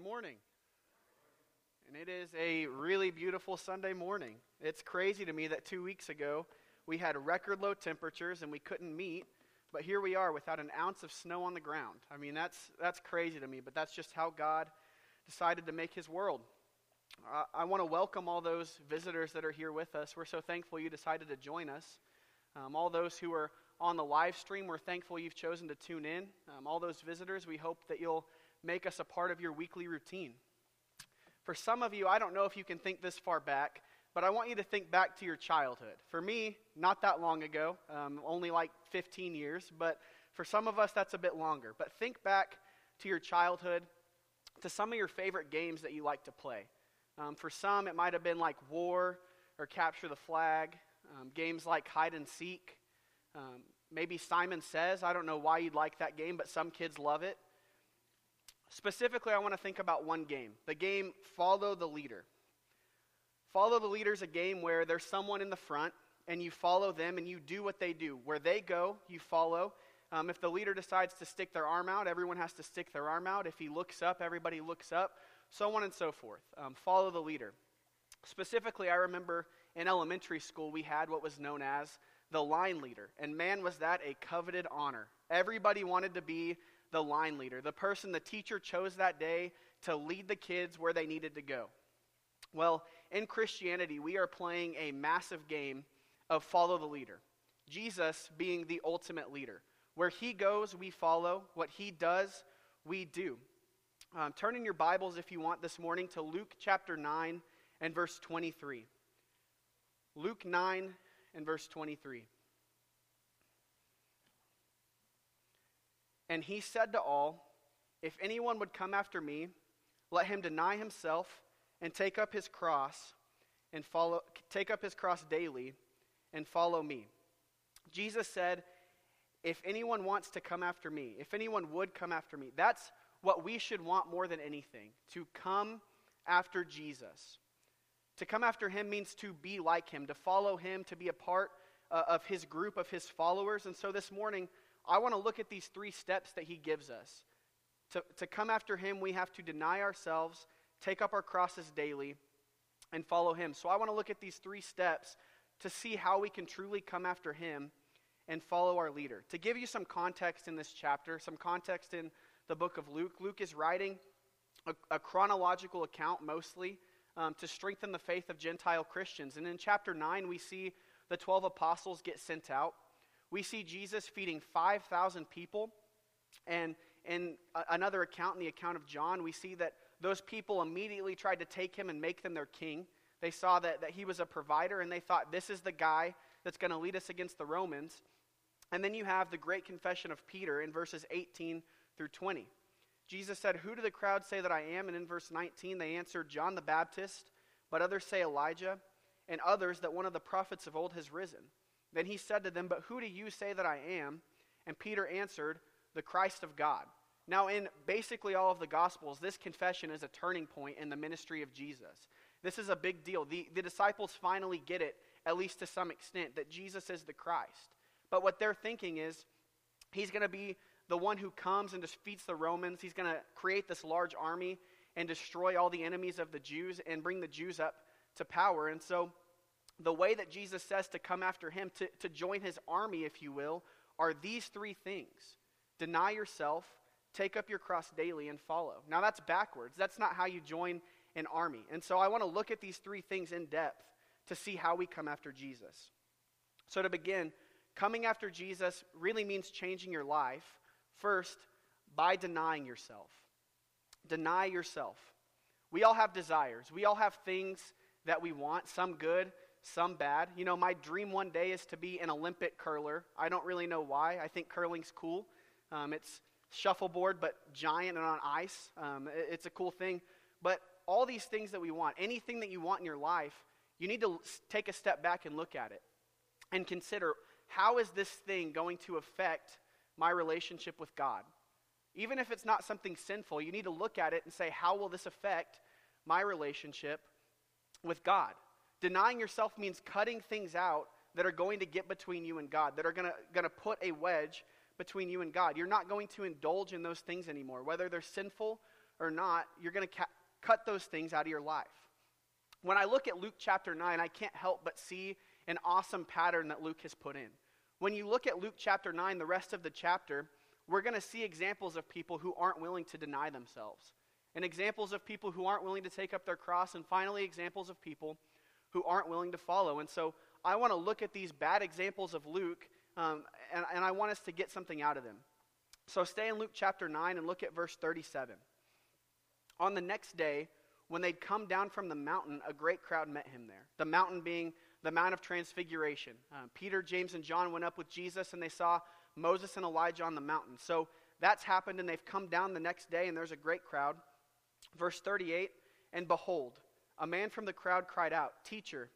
morning. And it is a really beautiful Sunday morning. It's crazy to me that two weeks ago we had record low temperatures and we couldn't meet, but here we are without an ounce of snow on the ground. I mean, that's, that's crazy to me, but that's just how God decided to make his world. Uh, I want to welcome all those visitors that are here with us. We're so thankful you decided to join us. Um, all those who are on the live stream, we're thankful you've chosen to tune in. Um, all those visitors, we hope that you'll make us a part of your weekly routine. For some of you, I don't know if you can think this far back, but I want you to think back to your childhood. For me, not that long ago, um, only like 15 years, but for some of us, that's a bit longer. But think back to your childhood, to some of your favorite games that you like to play. Um, for some, it might have been like War or Capture the Flag, um, games like Hide and Seek. Um, maybe Simon Says. I don't know why you'd like that game, but some kids love it. Specifically, I want to think about one game the game Follow the Leader. Follow the Leader is a game where there's someone in the front, and you follow them and you do what they do. Where they go, you follow. Um, if the leader decides to stick their arm out, everyone has to stick their arm out. If he looks up, everybody looks up, so on and so forth. Um, follow the leader. Specifically, I remember in elementary school, we had what was known as the line leader. And man, was that a coveted honor. Everybody wanted to be the line leader, the person the teacher chose that day to lead the kids where they needed to go. Well, in Christianity, we are playing a massive game of follow the leader. Jesus being the ultimate leader. Where he goes, we follow. What he does, we do. Um, turn in your Bibles, if you want, this morning to Luke chapter 9 and verse 23. Luke 9 and verse 23. And he said to all, If anyone would come after me, let him deny himself and take up his cross and follow take up his cross daily and follow me. Jesus said, if anyone wants to come after me, if anyone would come after me, that's what we should want more than anything, to come after Jesus. To come after him means to be like him, to follow him, to be a part uh, of his group, of his followers. And so this morning, I want to look at these three steps that he gives us. To, to come after him, we have to deny ourselves, take up our crosses daily, and follow him. So I want to look at these three steps to see how we can truly come after him and follow our leader. To give you some context in this chapter, some context in the book of Luke, Luke is writing a, a chronological account mostly um, to strengthen the faith of Gentile Christians. And in chapter 9, we see the 12 apostles get sent out. We see Jesus feeding 5,000 people. And in another account, in the account of John, we see that those people immediately tried to take him and make them their king. They saw that, that he was a provider, and they thought, this is the guy that's going to lead us against the Romans. And then you have the great confession of Peter in verses 18 through 20. Jesus said, Who do the crowd say that I am? And in verse 19, they answered, John the Baptist, but others say Elijah, and others that one of the prophets of old has risen. Then he said to them, But who do you say that I am? And Peter answered, The Christ of God. Now, in basically all of the Gospels, this confession is a turning point in the ministry of Jesus. This is a big deal. The, the disciples finally get it, at least to some extent, that Jesus is the Christ. But what they're thinking is he's going to be the one who comes and defeats the Romans. He's going to create this large army and destroy all the enemies of the Jews and bring the Jews up to power. And so, the way that Jesus says to come after him, to, to join his army, if you will, are these three things deny yourself, take up your cross daily, and follow. Now, that's backwards. That's not how you join an army. And so, I want to look at these three things in depth to see how we come after Jesus. So, to begin, Coming after Jesus really means changing your life, first, by denying yourself. Deny yourself. We all have desires. We all have things that we want, some good, some bad. You know, my dream one day is to be an Olympic curler. I don't really know why. I think curling's cool. Um, it's shuffleboard, but giant and on ice. Um, it's a cool thing. But all these things that we want, anything that you want in your life, you need to take a step back and look at it and consider how is this thing going to affect my relationship with God? Even if it's not something sinful, you need to look at it and say, how will this affect my relationship with God? Denying yourself means cutting things out that are going to get between you and God, that are going to put a wedge between you and God. You're not going to indulge in those things anymore, whether they're sinful or not, you're going to ca- cut those things out of your life. When I look at Luke chapter 9, I can't help but see an awesome pattern that Luke has put in. When you look at Luke chapter 9, the rest of the chapter, we're going to see examples of people who aren't willing to deny themselves, and examples of people who aren't willing to take up their cross, and finally, examples of people who aren't willing to follow. And so I want to look at these bad examples of Luke, um, and, and I want us to get something out of them. So stay in Luke chapter 9 and look at verse 37. On the next day, when they'd come down from the mountain, a great crowd met him there. The mountain being the Mount of Transfiguration. Uh, Peter, James, and John went up with Jesus and they saw Moses and Elijah on the mountain. So that's happened and they've come down the next day and there's a great crowd. Verse 38 And behold, a man from the crowd cried out, Teacher,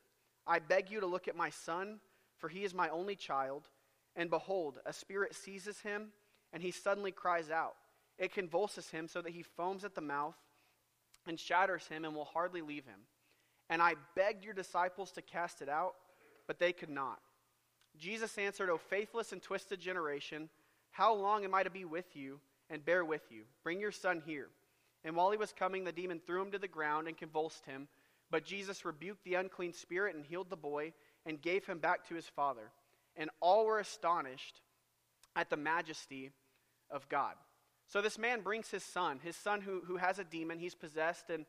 I beg you to look at my son, for he is my only child. And behold, a spirit seizes him and he suddenly cries out. It convulses him so that he foams at the mouth and shatters him and will hardly leave him. And I begged your disciples to cast it out, but they could not. Jesus answered, O faithless and twisted generation, how long am I to be with you and bear with you? Bring your son here. And while he was coming, the demon threw him to the ground and convulsed him. But Jesus rebuked the unclean spirit and healed the boy and gave him back to his father. And all were astonished at the majesty of God. So this man brings his son, his son who, who has a demon, he's possessed, and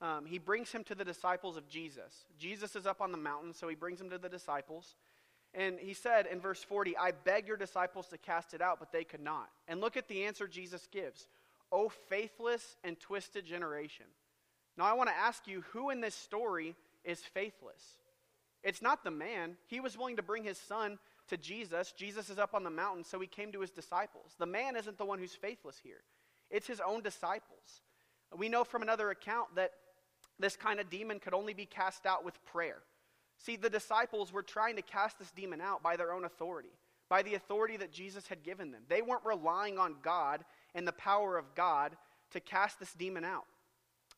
um, he brings him to the disciples of Jesus. Jesus is up on the mountain, so he brings him to the disciples. And he said in verse 40, I beg your disciples to cast it out, but they could not. And look at the answer Jesus gives O faithless and twisted generation. Now I want to ask you who in this story is faithless? It's not the man. He was willing to bring his son to Jesus. Jesus is up on the mountain, so he came to his disciples. The man isn't the one who's faithless here, it's his own disciples. We know from another account that this kind of demon could only be cast out with prayer. See, the disciples were trying to cast this demon out by their own authority, by the authority that Jesus had given them. They weren't relying on God and the power of God to cast this demon out.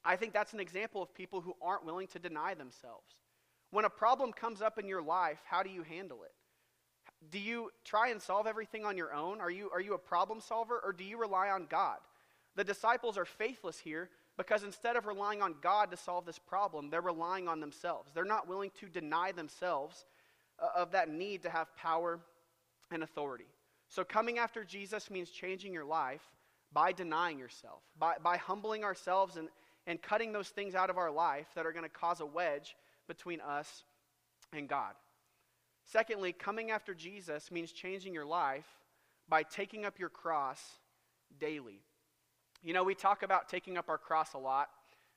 I think that's an example of people who aren't willing to deny themselves. When a problem comes up in your life, how do you handle it? Do you try and solve everything on your own? Are you, are you a problem solver or do you rely on God? The disciples are faithless here because instead of relying on God to solve this problem, they're relying on themselves. They're not willing to deny themselves uh, of that need to have power and authority. So, coming after Jesus means changing your life by denying yourself, by, by humbling ourselves and, and cutting those things out of our life that are going to cause a wedge between us and God. Secondly, coming after Jesus means changing your life by taking up your cross daily. You know, we talk about taking up our cross a lot.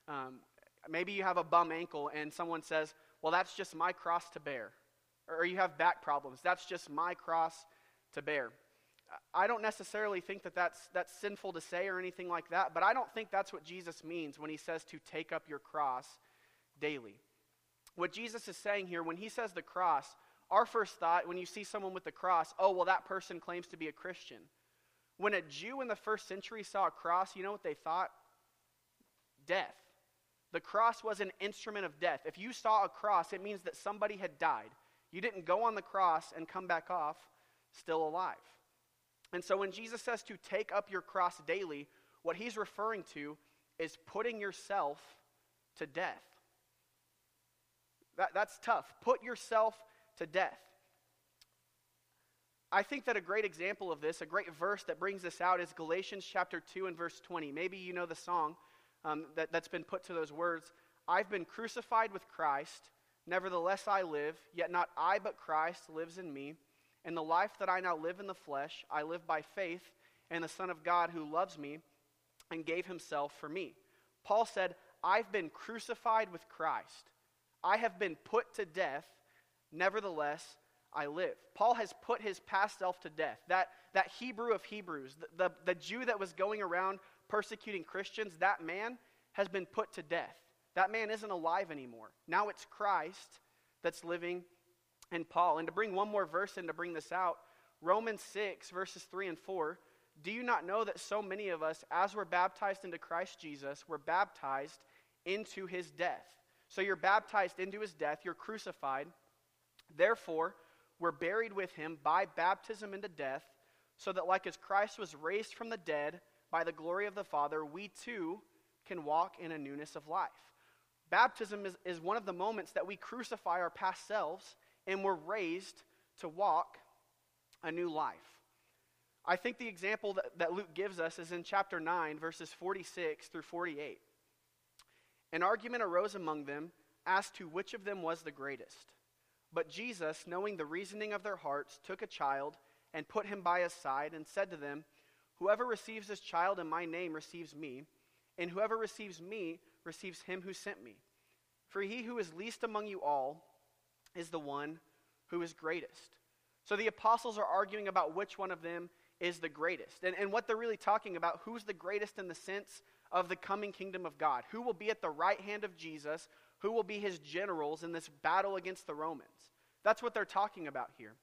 Um, maybe you have a bum ankle and someone says, Well, that's just my cross to bear. Or you have back problems. That's just my cross to bear. I don't necessarily think that that's, that's sinful to say or anything like that, but I don't think that's what Jesus means when he says to take up your cross daily. What Jesus is saying here, when he says the cross, our first thought when you see someone with the cross, oh, well, that person claims to be a Christian. When a Jew in the first century saw a cross, you know what they thought? Death. The cross was an instrument of death. If you saw a cross, it means that somebody had died. You didn't go on the cross and come back off still alive. And so when Jesus says to take up your cross daily, what he's referring to is putting yourself to death. That, that's tough. Put yourself to death. I think that a great example of this, a great verse that brings this out, is Galatians chapter 2 and verse 20. Maybe you know the song um, that, that's been put to those words I've been crucified with Christ, nevertheless I live, yet not I, but Christ lives in me. And the life that I now live in the flesh, I live by faith in the Son of God who loves me and gave himself for me. Paul said, I've been crucified with Christ. I have been put to death, nevertheless I live. Paul has put his past self to death. That, that Hebrew of Hebrews, the, the, the Jew that was going around persecuting Christians, that man has been put to death. That man isn't alive anymore. Now it's Christ that's living in Paul. And to bring one more verse in to bring this out, Romans 6, verses 3 and 4. Do you not know that so many of us, as we're baptized into Christ Jesus, were baptized into his death? So you're baptized into his death, you're crucified. Therefore, we're buried with him by baptism into death, so that like as Christ was raised from the dead by the glory of the Father, we too can walk in a newness of life. Baptism is, is one of the moments that we crucify our past selves and we're raised to walk a new life. I think the example that, that Luke gives us is in chapter 9, verses 46 through 48. An argument arose among them as to which of them was the greatest. But Jesus, knowing the reasoning of their hearts, took a child and put him by his side and said to them, Whoever receives this child in my name receives me, and whoever receives me receives him who sent me. For he who is least among you all is the one who is greatest. So the apostles are arguing about which one of them is the greatest. And, and what they're really talking about, who's the greatest in the sense of the coming kingdom of God? Who will be at the right hand of Jesus? Who will be his generals in this battle against the Romans? That's what they're talking about here.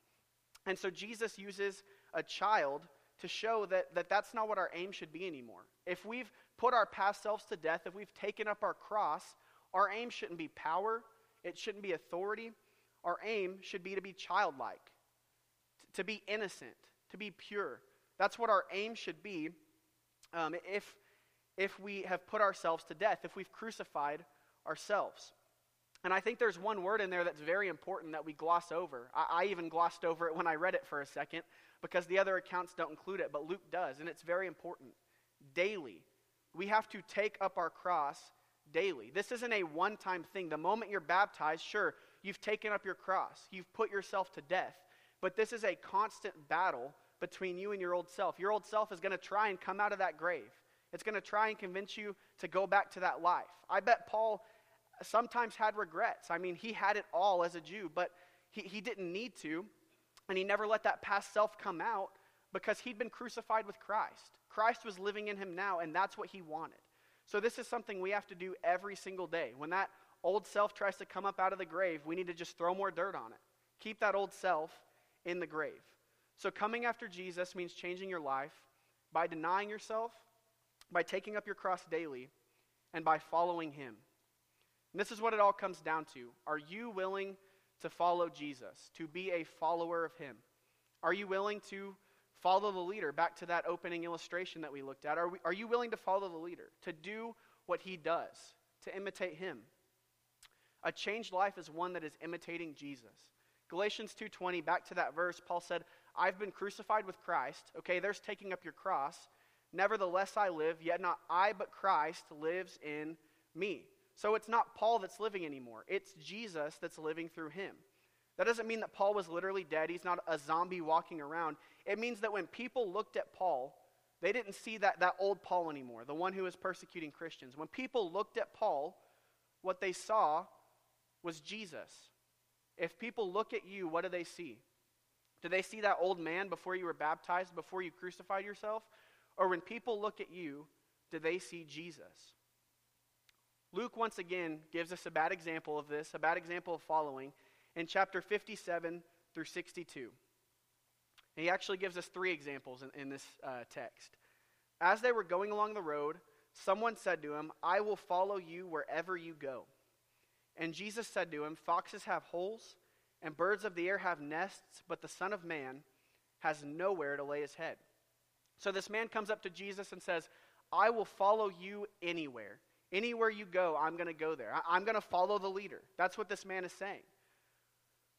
And so Jesus uses a child to show that, that that's not what our aim should be anymore. If we've put our past selves to death, if we've taken up our cross, our aim shouldn't be power, it shouldn't be authority. Our aim should be to be childlike, to be innocent, to be pure. That's what our aim should be um, if, if we have put ourselves to death, if we've crucified ourselves. And I think there's one word in there that's very important that we gloss over. I, I, even glossed over it when I read it for a second because the other accounts don't include it, but Luke does, and it's very important. Daily. We have to take up our cross daily. This isn't a one time thing. The moment you're baptized, sure, you've taken up your cross, you've put yourself to death. But this is a constant battle between you and your old self. Your old self is going to try and come out of that grave. It's going to try and convince you to go back to that life. I bet Paul sometimes had regrets. I mean, he had it all as a Jew, but he, he didn't need to. And he never let that past self come out because he'd been crucified with Christ. Christ was living in him now, and that's what he wanted. So, this is something we have to do every single day. When that old self tries to come up out of the grave, we need to just throw more dirt on it. Keep that old self in the grave. So, coming after Jesus means changing your life by denying yourself, by taking up your cross daily, and by following him. And this is what it all comes down to. Are you willing to follow Jesus, to be a follower of him? Are you willing to follow the leader? Back to that opening illustration that we looked at. Are, we, are you willing to follow the leader, to do what he does, to imitate him? A changed life is one that is imitating Jesus. Galatians 2:20 back to that verse Paul said, "I've been crucified with Christ." Okay, there's taking up your cross. Nevertheless I live, yet not I but Christ lives in me. So it's not Paul that's living anymore. It's Jesus that's living through him. That doesn't mean that Paul was literally dead. He's not a zombie walking around. It means that when people looked at Paul, they didn't see that, that old Paul anymore, the one who was persecuting Christians. When people looked at Paul, what they saw was Jesus. If people look at you, what do they see? Do they see that old man before you were baptized, before you crucified yourself? Or when people look at you, do they see Jesus? Luke, once again, gives us a bad example of this, a bad example of following, in chapter 57 through 62. he actually gives us three examples in, in this uh, text. As they were going along the road, someone said to him, I will follow you wherever you go. And Jesus said to him, Foxes have holes, and birds of the air have nests, but the Son of Man has nowhere to lay his head. So this man comes up to Jesus and says, I will follow you anywhere. Anywhere you go, I'm going to go there. I- am going to follow the leader. That's what this man is saying.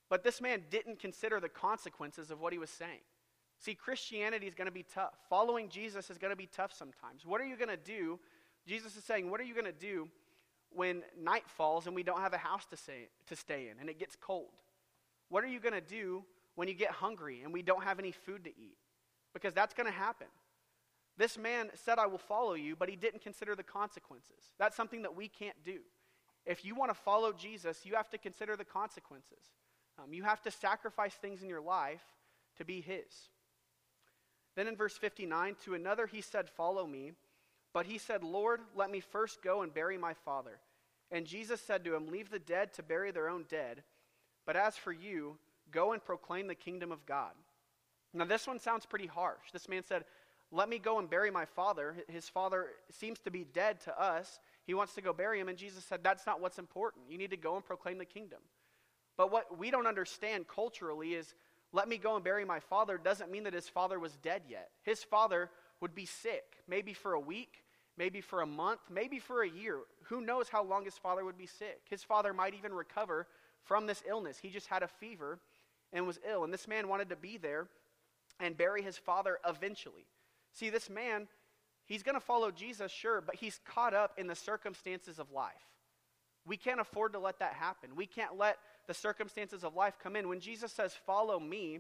But this man didn't consider the consequences of what he was saying. See, Christianity is going to be tough. Following Jesus is going to be tough sometimes. What are you going to do? Jesus is saying, What are you going to do when night falls and we don't have a house to, stay, to stay in and it gets cold? What are you going to do when you get hungry and we don't have any food to eat? Because that's going to happen. This man said, I will follow you, but he didn't consider the consequences. That's something that we can't do. If you want to follow Jesus, you have to consider the consequences. Um, you have to sacrifice things in your life to be his. Then in verse 59, to another he said, Follow me. But he said, Lord, let me first go and bury my father. And Jesus said to him, Leave the dead to bury their own dead. But as for you, go and proclaim the kingdom of God. Now, this one sounds pretty harsh. This man said, let me go and bury my father. His father seems to be dead to us. He wants to go bury him. And Jesus said, That's not what's important. You need to go and proclaim the kingdom. But what we don't understand culturally is let me go and bury my father doesn't mean that his father was dead yet. His father would be sick, maybe for a week, maybe for a month, maybe for a year. Who knows how long his father would be sick? His father might even recover from this illness. He just had a fever and was ill. And this man wanted to be there and bury his father eventually. See, this man, he's going to follow Jesus, sure, but he's caught up in the circumstances of life. We can't afford to let that happen. We can't let the circumstances of life come in. When Jesus says, Follow me,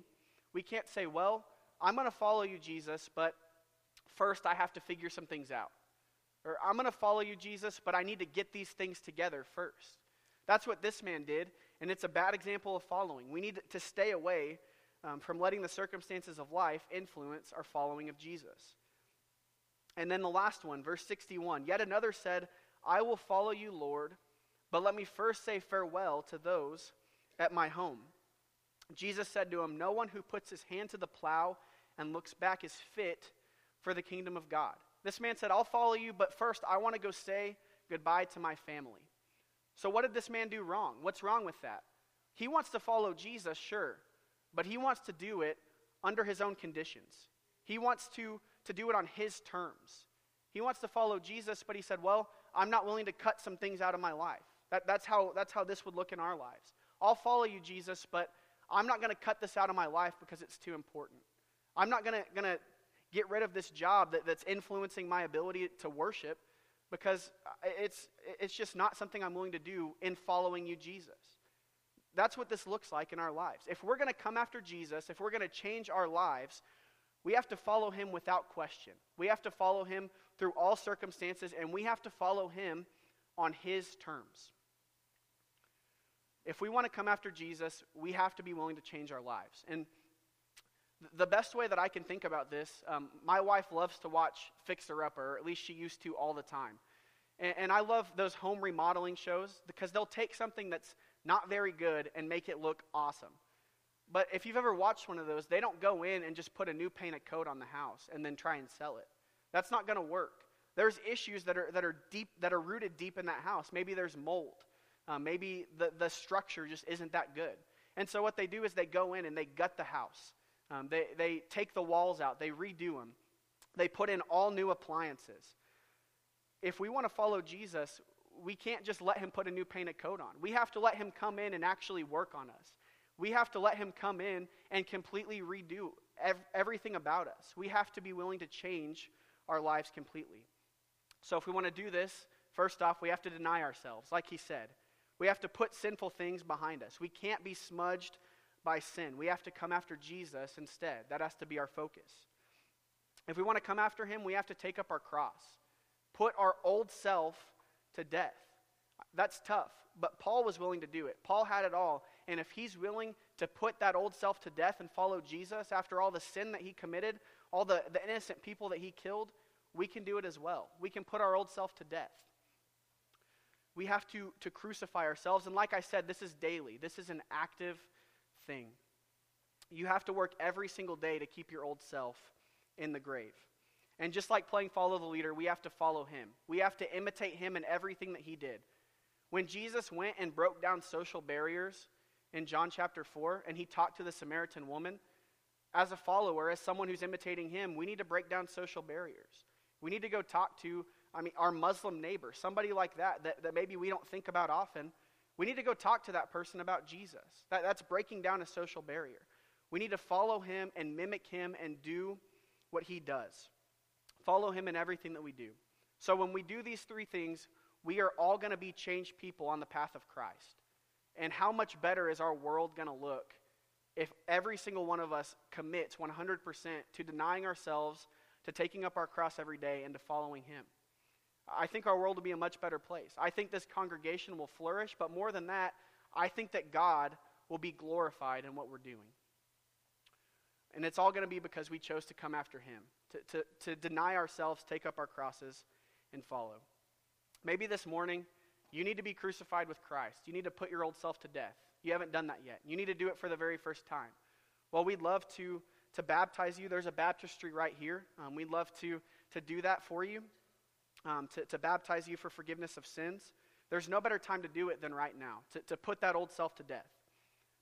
we can't say, Well, I'm going to follow you, Jesus, but first I have to figure some things out. Or I'm going to follow you, Jesus, but I need to get these things together first. That's what this man did, and it's a bad example of following. We need to stay away um, from letting the circumstances of life influence our following of Jesus. And then the last one, verse 61 Yet another said, I will follow you, Lord, but let me first say farewell to those at my home. Jesus said to him, No one who puts his hand to the plow and looks back is fit for the kingdom of God. This man said, I'll follow you, but first I want to go say goodbye to my family. So, what did this man do wrong? What's wrong with that? He wants to follow Jesus, sure, but he wants to do it under his own conditions. He wants to, to do it on his terms. He wants to follow Jesus, but he said, Well, I'm not willing to cut some things out of my life. That, that's, how, that's how this would look in our lives. I'll follow you, Jesus, but I'm not going to cut this out of my life because it's too important. I'm not going to get rid of this job that, that's influencing my ability to worship because it's, it's just not something I'm willing to do in following you, Jesus. That's what this looks like in our lives. If we're going to come after Jesus, if we're going to change our lives, we have to follow him without question. We have to follow him through all circumstances, and we have to follow him on his terms. If we want to come after Jesus, we have to be willing to change our lives. And the best way that I can think about this, um, my wife loves to watch Fixer Upper, or at least she used to all the time. And, and I love those home remodeling shows because they'll take something that's not very good and make it look awesome. But if you've ever watched one of those, they don't go in and just put a new painted coat on the house and then try and sell it. That's not going to work. There's issues that are, that are deep, that are rooted deep in that house. Maybe there's mold. Uh, maybe the, the structure just isn't that good. And so what they do is they go in and they gut the house. Um, they, they take the walls out, they redo them, they put in all new appliances. If we want to follow Jesus, we can't just let him put a new painted coat on. We have to let him come in and actually work on us. We have to let him come in and completely redo ev- everything about us. We have to be willing to change our lives completely. So, if we want to do this, first off, we have to deny ourselves, like he said. We have to put sinful things behind us. We can't be smudged by sin. We have to come after Jesus instead. That has to be our focus. If we want to come after him, we have to take up our cross, put our old self to death. That's tough, but Paul was willing to do it. Paul had it all. And if he's willing to put that old self to death and follow Jesus after all the sin that he committed, all the, the innocent people that he killed, we can do it as well. We can put our old self to death. We have to, to crucify ourselves. And like I said, this is daily, this is an active thing. You have to work every single day to keep your old self in the grave. And just like playing follow the leader, we have to follow him. We have to imitate him in everything that he did. When Jesus went and broke down social barriers in John chapter 4, and he talked to the Samaritan woman, as a follower, as someone who's imitating him, we need to break down social barriers. We need to go talk to, I mean, our Muslim neighbor, somebody like that, that, that maybe we don't think about often. We need to go talk to that person about Jesus. That, that's breaking down a social barrier. We need to follow him and mimic him and do what he does. Follow him in everything that we do. So when we do these three things, we are all going to be changed people on the path of Christ. And how much better is our world going to look if every single one of us commits 100% to denying ourselves, to taking up our cross every day, and to following him? I think our world will be a much better place. I think this congregation will flourish, but more than that, I think that God will be glorified in what we're doing. And it's all going to be because we chose to come after Him, to, to, to deny ourselves, take up our crosses, and follow. Maybe this morning, you need to be crucified with Christ. You need to put your old self to death. You haven't done that yet. You need to do it for the very first time. Well, we'd love to, to baptize you. There's a baptistry right here. Um, we'd love to, to do that for you um, to, to baptize you for forgiveness of sins, there's no better time to do it than right now, to, to put that old self to death.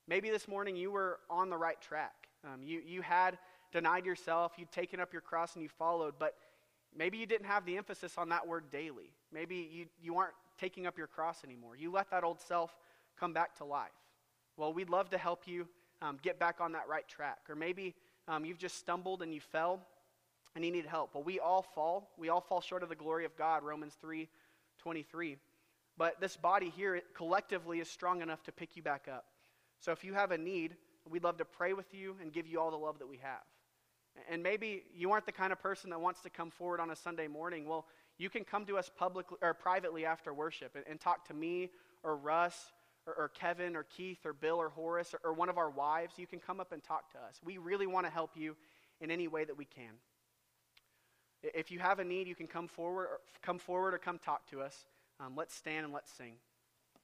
Maybe this morning you were on the right track. Um, you, you had denied yourself, you'd taken up your cross, and you followed, but Maybe you didn't have the emphasis on that word daily. Maybe you, you aren't taking up your cross anymore. You let that old self come back to life. Well, we'd love to help you um, get back on that right track. Or maybe um, you've just stumbled and you fell and he needed help. But we all fall. We all fall short of the glory of God, Romans 3 23. But this body here collectively is strong enough to pick you back up. So if you have a need, we'd love to pray with you and give you all the love that we have. And maybe you aren't the kind of person that wants to come forward on a Sunday morning. Well, you can come to us publicly or privately after worship and, and talk to me or Russ or, or, Kevin or Keith or Bill or Horace or, or one of our wives. You can come up and talk to us. We really want to help you in any way that we can. If you have a need, you can come forward or, come forward or come talk to us. Um, let's stand and let's sing.